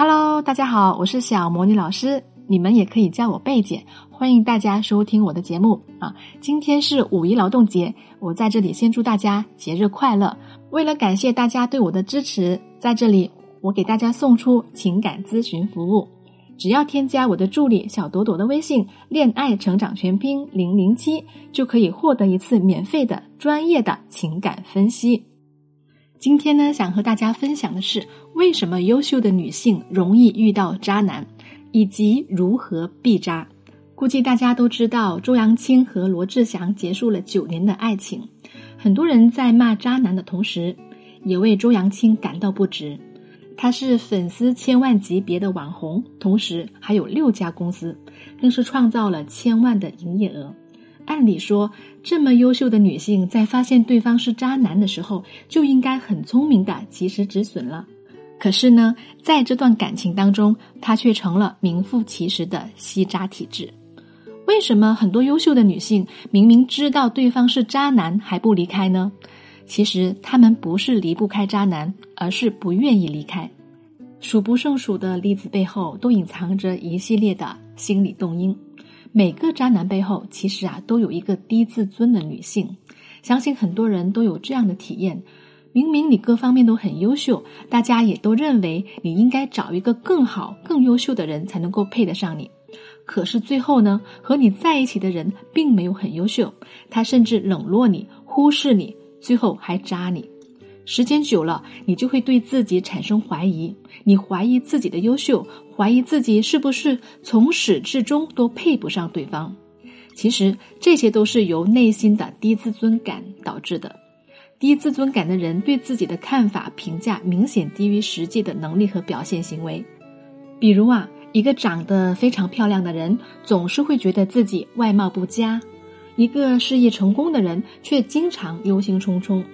Hello，大家好，我是小魔女老师，你们也可以叫我贝姐。欢迎大家收听我的节目啊！今天是五一劳动节，我在这里先祝大家节日快乐。为了感谢大家对我的支持，在这里我给大家送出情感咨询服务。只要添加我的助理小朵朵的微信“恋爱成长全拼零零七”，就可以获得一次免费的专业的情感分析。今天呢，想和大家分享的是为什么优秀的女性容易遇到渣男，以及如何避渣。估计大家都知道，周扬青和罗志祥结束了九年的爱情，很多人在骂渣男的同时，也为周扬青感到不值。他是粉丝千万级别的网红，同时还有六家公司，更是创造了千万的营业额。按理说，这么优秀的女性在发现对方是渣男的时候，就应该很聪明的及时止损了。可是呢，在这段感情当中，她却成了名副其实的吸渣体质。为什么很多优秀的女性明明知道对方是渣男还不离开呢？其实他们不是离不开渣男，而是不愿意离开。数不胜数的例子背后都隐藏着一系列的心理动因。每个渣男背后其实啊都有一个低自尊的女性。相信很多人都有这样的体验：明明你各方面都很优秀，大家也都认为你应该找一个更好、更优秀的人才能够配得上你。可是最后呢，和你在一起的人并没有很优秀，他甚至冷落你、忽视你。最后还渣你，时间久了，你就会对自己产生怀疑，你怀疑自己的优秀，怀疑自己是不是从始至终都配不上对方。其实这些都是由内心的低自尊感导致的。低自尊感的人对自己的看法评价明显低于实际的能力和表现行为。比如啊，一个长得非常漂亮的人，总是会觉得自己外貌不佳。一个事业成功的人，却经常忧心忡忡；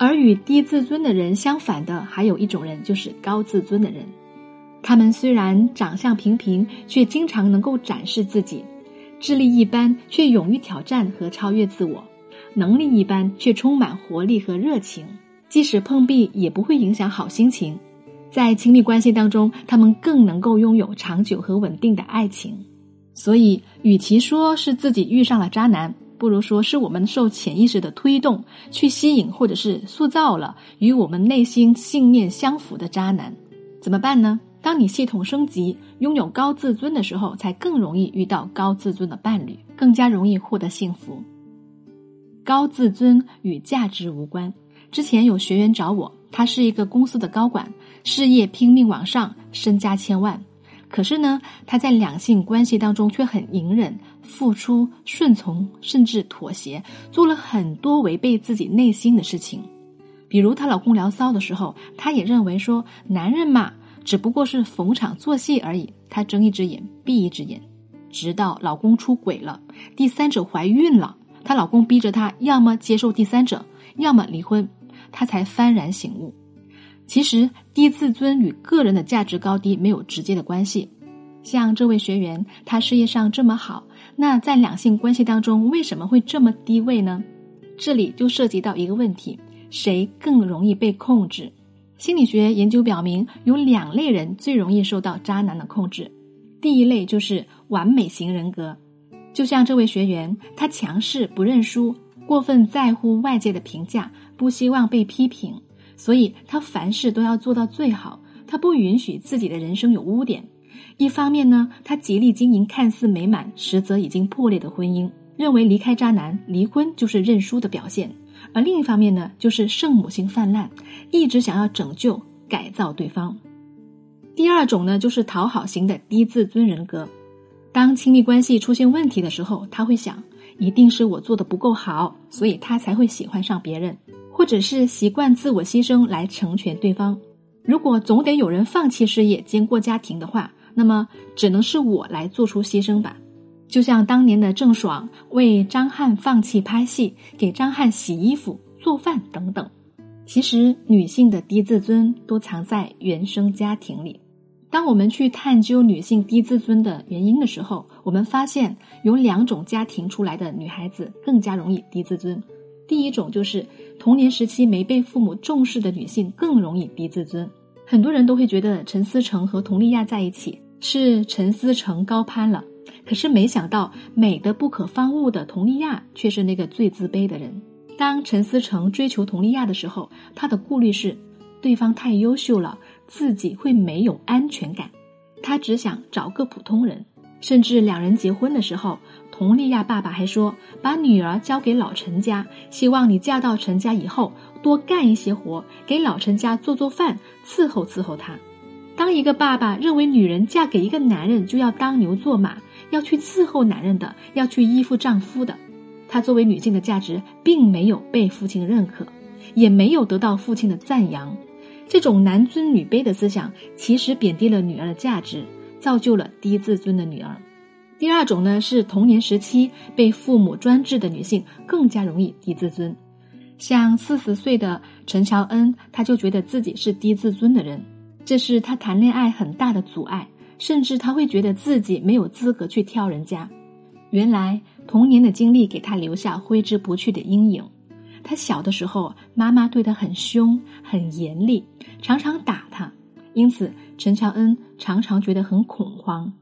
而与低自尊的人相反的，还有一种人，就是高自尊的人。他们虽然长相平平，却经常能够展示自己；智力一般，却勇于挑战和超越自我；能力一般，却充满活力和热情。即使碰壁，也不会影响好心情。在亲密关系当中，他们更能够拥有长久和稳定的爱情。所以，与其说是自己遇上了渣男，不如说是我们受潜意识的推动去吸引或者是塑造了与我们内心信念相符的渣男。怎么办呢？当你系统升级，拥有高自尊的时候，才更容易遇到高自尊的伴侣，更加容易获得幸福。高自尊与价值无关。之前有学员找我，他是一个公司的高管，事业拼命往上，身家千万。可是呢，他在两性关系当中却很隐忍、付出、顺从，甚至妥协，做了很多违背自己内心的事情。比如她老公聊骚的时候，她也认为说男人嘛，只不过是逢场作戏而已。她睁一只眼闭一只眼，直到老公出轨了，第三者怀孕了，她老公逼着她要么接受第三者，要么离婚，她才幡然醒悟。其实低自尊与个人的价值高低没有直接的关系。像这位学员，他事业上这么好，那在两性关系当中为什么会这么低位呢？这里就涉及到一个问题：谁更容易被控制？心理学研究表明，有两类人最容易受到渣男的控制。第一类就是完美型人格，就像这位学员，他强势不认输，过分在乎外界的评价，不希望被批评。所以他凡事都要做到最好，他不允许自己的人生有污点。一方面呢，他极力经营看似美满，实则已经破裂的婚姻，认为离开渣男、离婚就是认输的表现；而另一方面呢，就是圣母心泛滥，一直想要拯救、改造对方。第二种呢，就是讨好型的低自尊人格。当亲密关系出现问题的时候，他会想，一定是我做的不够好，所以他才会喜欢上别人。或者是习惯自我牺牲来成全对方。如果总得有人放弃事业兼顾家庭的话，那么只能是我来做出牺牲吧。就像当年的郑爽为张翰放弃拍戏，给张翰洗衣服、做饭等等。其实，女性的低自尊都藏在原生家庭里。当我们去探究女性低自尊的原因的时候，我们发现有两种家庭出来的女孩子更加容易低自尊。第一种就是童年时期没被父母重视的女性更容易低自尊。很多人都会觉得陈思诚和佟丽娅在一起是陈思诚高攀了，可是没想到美的不可方物的佟丽娅却是那个最自卑的人。当陈思诚追求佟丽娅的时候，他的顾虑是对方太优秀了，自己会没有安全感。他只想找个普通人，甚至两人结婚的时候，佟丽娅爸爸还说把女儿交给老陈家，希望你嫁到陈家以后。多干一些活，给老陈家做做饭，伺候伺候他。当一个爸爸认为女人嫁给一个男人就要当牛做马，要去伺候男人的，要去依附丈夫的，她作为女性的价值并没有被父亲认可，也没有得到父亲的赞扬。这种男尊女卑的思想，其实贬低了女儿的价值，造就了低自尊的女儿。第二种呢，是童年时期被父母专制的女性，更加容易低自尊。像四十岁的陈乔恩，她就觉得自己是低自尊的人，这是她谈恋爱很大的阻碍，甚至她会觉得自己没有资格去挑人家。原来童年的经历给她留下挥之不去的阴影。他小的时候，妈妈对他很凶、很严厉，常常打他，因此陈乔恩常常觉得很恐慌。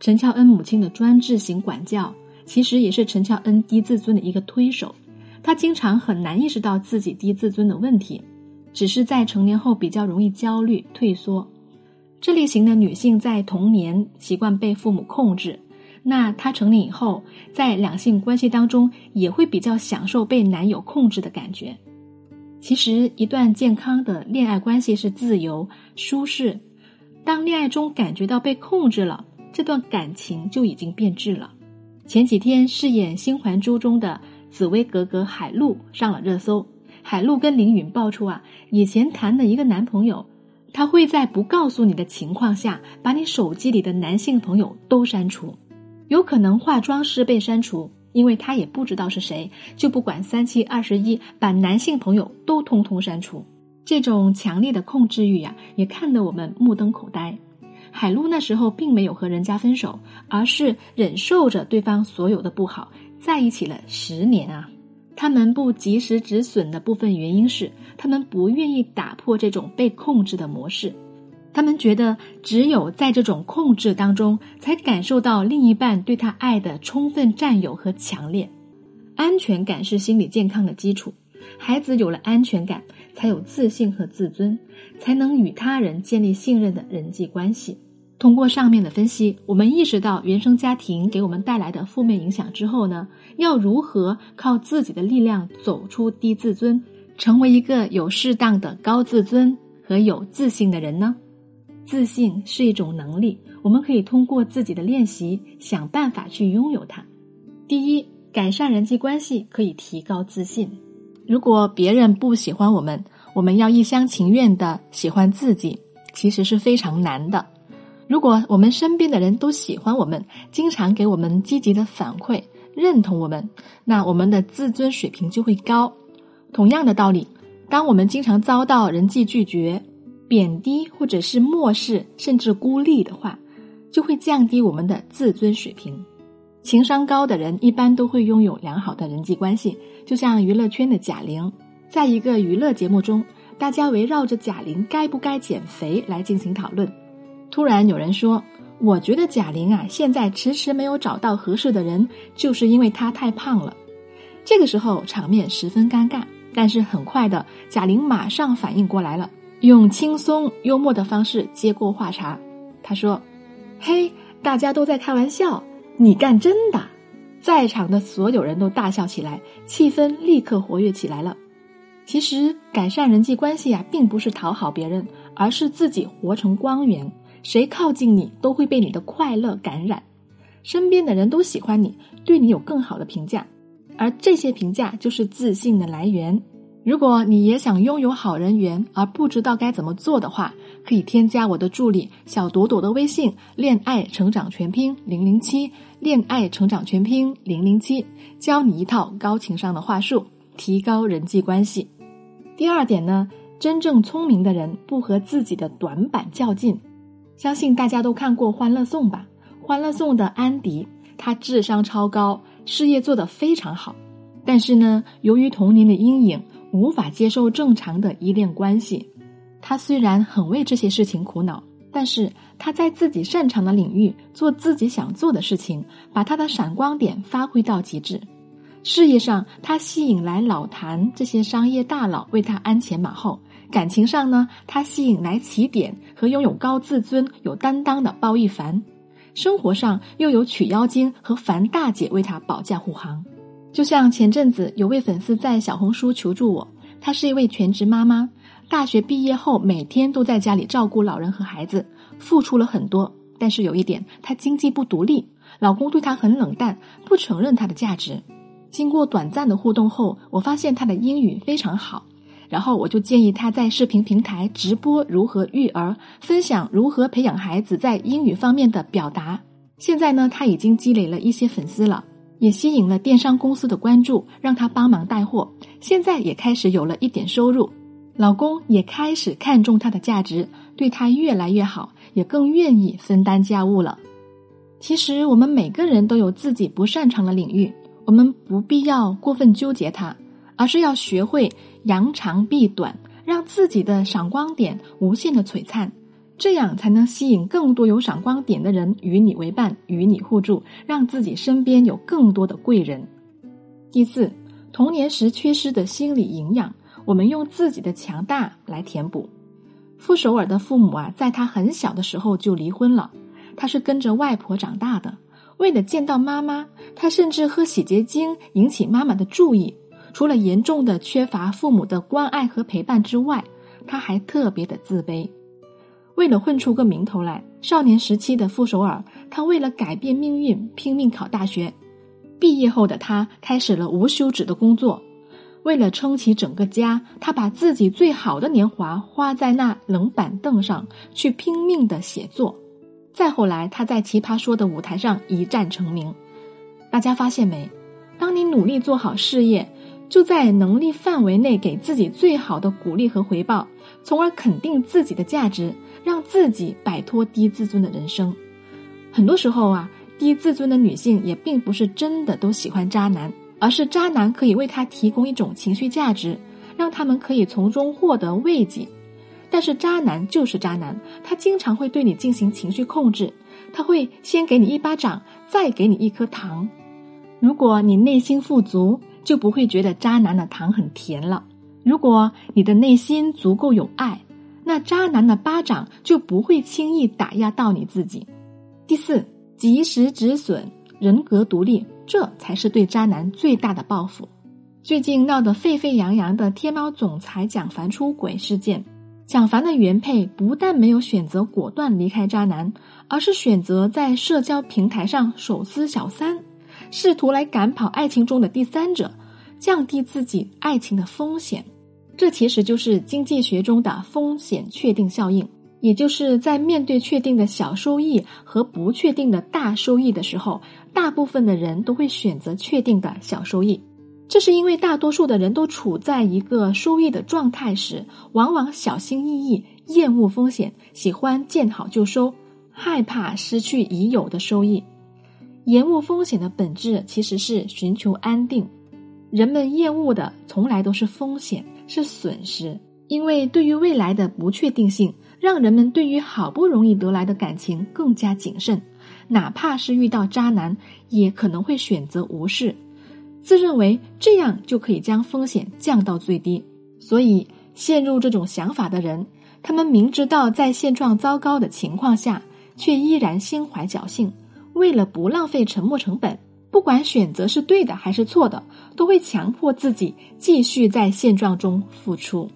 陈乔恩母亲的专制型管教，其实也是陈乔恩低自尊的一个推手。他经常很难意识到自己低自尊的问题，只是在成年后比较容易焦虑退缩。这类型的女性在童年习惯被父母控制，那她成年以后在两性关系当中也会比较享受被男友控制的感觉。其实，一段健康的恋爱关系是自由舒适，当恋爱中感觉到被控制了，这段感情就已经变质了。前几天饰演《新还珠》中的。紫薇格格海陆上了热搜，海陆跟林允爆出啊，以前谈的一个男朋友，他会在不告诉你的情况下，把你手机里的男性朋友都删除，有可能化妆师被删除，因为他也不知道是谁，就不管三七二十一，把男性朋友都通通删除。这种强烈的控制欲呀，也看得我们目瞪口呆。海陆那时候并没有和人家分手，而是忍受着对方所有的不好。在一起了十年啊，他们不及时止损的部分原因是，他们不愿意打破这种被控制的模式。他们觉得，只有在这种控制当中，才感受到另一半对他爱的充分占有和强烈。安全感是心理健康的基础，孩子有了安全感，才有自信和自尊，才能与他人建立信任的人际关系。通过上面的分析，我们意识到原生家庭给我们带来的负面影响之后呢，要如何靠自己的力量走出低自尊，成为一个有适当的高自尊和有自信的人呢？自信是一种能力，我们可以通过自己的练习想办法去拥有它。第一，改善人际关系可以提高自信。如果别人不喜欢我们，我们要一厢情愿的喜欢自己，其实是非常难的。如果我们身边的人都喜欢我们，经常给我们积极的反馈，认同我们，那我们的自尊水平就会高。同样的道理，当我们经常遭到人际拒绝、贬低或者是漠视，甚至孤立的话，就会降低我们的自尊水平。情商高的人一般都会拥有良好的人际关系，就像娱乐圈的贾玲，在一个娱乐节目中，大家围绕着贾玲该不该减肥来进行讨论。突然有人说：“我觉得贾玲啊，现在迟迟没有找到合适的人，就是因为她太胖了。”这个时候场面十分尴尬。但是很快的，贾玲马上反应过来了，用轻松幽默的方式接过话茬。她说：“嘿，大家都在开玩笑，你干真的？”在场的所有人都大笑起来，气氛立刻活跃起来了。其实改善人际关系啊，并不是讨好别人，而是自己活成光源。谁靠近你，都会被你的快乐感染，身边的人都喜欢你，对你有更好的评价，而这些评价就是自信的来源。如果你也想拥有好人缘，而不知道该怎么做的话，可以添加我的助理小朵朵的微信“恋爱成长全拼零零七”，恋爱成长全拼零零七，教你一套高情商的话术，提高人际关系。第二点呢，真正聪明的人不和自己的短板较劲。相信大家都看过《欢乐颂》吧？《欢乐颂》的安迪，他智商超高，事业做得非常好，但是呢，由于童年的阴影，无法接受正常的依恋关系，他虽然很为这些事情苦恼，但是他在自己擅长的领域做自己想做的事情，把他的闪光点发挥到极致。事业上，他吸引来老谭这些商业大佬为他鞍前马后；感情上呢，他吸引来起点和拥有高自尊、有担当的包奕凡；生活上又有曲妖精和樊大姐为他保驾护航。就像前阵子有位粉丝在小红书求助我，她是一位全职妈妈，大学毕业后每天都在家里照顾老人和孩子，付出了很多，但是有一点，她经济不独立，老公对她很冷淡，不承认她的价值。经过短暂的互动后，我发现她的英语非常好，然后我就建议他在视频平台直播如何育儿，分享如何培养孩子在英语方面的表达。现在呢，他已经积累了一些粉丝了，也吸引了电商公司的关注，让他帮忙带货。现在也开始有了一点收入，老公也开始看重他的价值，对他越来越好，也更愿意分担家务了。其实我们每个人都有自己不擅长的领域。我们不必要过分纠结它，而是要学会扬长避短，让自己的闪光点无限的璀璨，这样才能吸引更多有闪光点的人与你为伴，与你互助，让自己身边有更多的贵人。第四，童年时缺失的心理营养，我们用自己的强大来填补。傅首尔的父母啊，在他很小的时候就离婚了，他是跟着外婆长大的。为了见到妈妈，他甚至喝洗洁精引起妈妈的注意。除了严重的缺乏父母的关爱和陪伴之外，他还特别的自卑。为了混出个名头来，少年时期的傅首尔，他为了改变命运拼命考大学。毕业后的他开始了无休止的工作。为了撑起整个家，他把自己最好的年华花在那冷板凳上去拼命的写作。再后来，他在《奇葩说》的舞台上一战成名。大家发现没？当你努力做好事业，就在能力范围内给自己最好的鼓励和回报，从而肯定自己的价值，让自己摆脱低自尊的人生。很多时候啊，低自尊的女性也并不是真的都喜欢渣男，而是渣男可以为她提供一种情绪价值，让他们可以从中获得慰藉。但是渣男就是渣男，他经常会对你进行情绪控制，他会先给你一巴掌，再给你一颗糖。如果你内心富足，就不会觉得渣男的糖很甜了；如果你的内心足够有爱，那渣男的巴掌就不会轻易打压到你自己。第四，及时止损，人格独立，这才是对渣男最大的报复。最近闹得沸沸扬扬的天猫总裁蒋凡出轨事件。蒋凡的原配不但没有选择果断离开渣男，而是选择在社交平台上手撕小三，试图来赶跑爱情中的第三者，降低自己爱情的风险。这其实就是经济学中的风险确定效应，也就是在面对确定的小收益和不确定的大收益的时候，大部分的人都会选择确定的小收益。这是因为大多数的人都处在一个收益的状态时，往往小心翼翼、厌恶风险，喜欢见好就收，害怕失去已有的收益。厌恶风险的本质其实是寻求安定。人们厌恶的从来都是风险，是损失。因为对于未来的不确定性，让人们对于好不容易得来的感情更加谨慎，哪怕是遇到渣男，也可能会选择无视。自认为这样就可以将风险降到最低，所以陷入这种想法的人，他们明知道在现状糟糕的情况下，却依然心怀侥幸。为了不浪费沉没成本，不管选择是对的还是错的，都会强迫自己继续在现状中付出。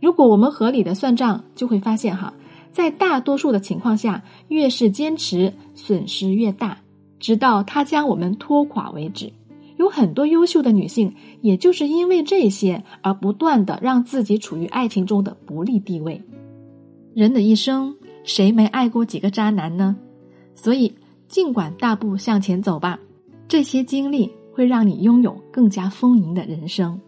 如果我们合理的算账，就会发现哈，在大多数的情况下，越是坚持，损失越大，直到他将我们拖垮为止。有很多优秀的女性，也就是因为这些而不断的让自己处于爱情中的不利地位。人的一生，谁没爱过几个渣男呢？所以，尽管大步向前走吧，这些经历会让你拥有更加丰盈的人生。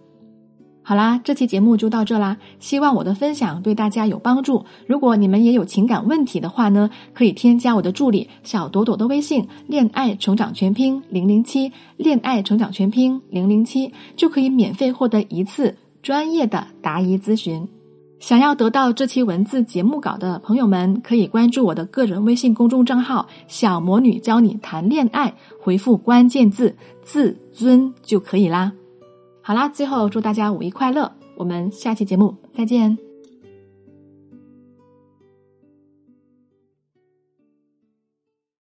好啦，这期节目就到这啦。希望我的分享对大家有帮助。如果你们也有情感问题的话呢，可以添加我的助理小朵朵的微信“恋爱成长全拼零零七”，恋爱成长全拼零零七就可以免费获得一次专业的答疑咨询。想要得到这期文字节目稿的朋友们，可以关注我的个人微信公众账号“小魔女教你谈恋爱”，回复关键字“自尊”就可以啦。好啦，最后祝大家五一快乐！我们下期节目再见。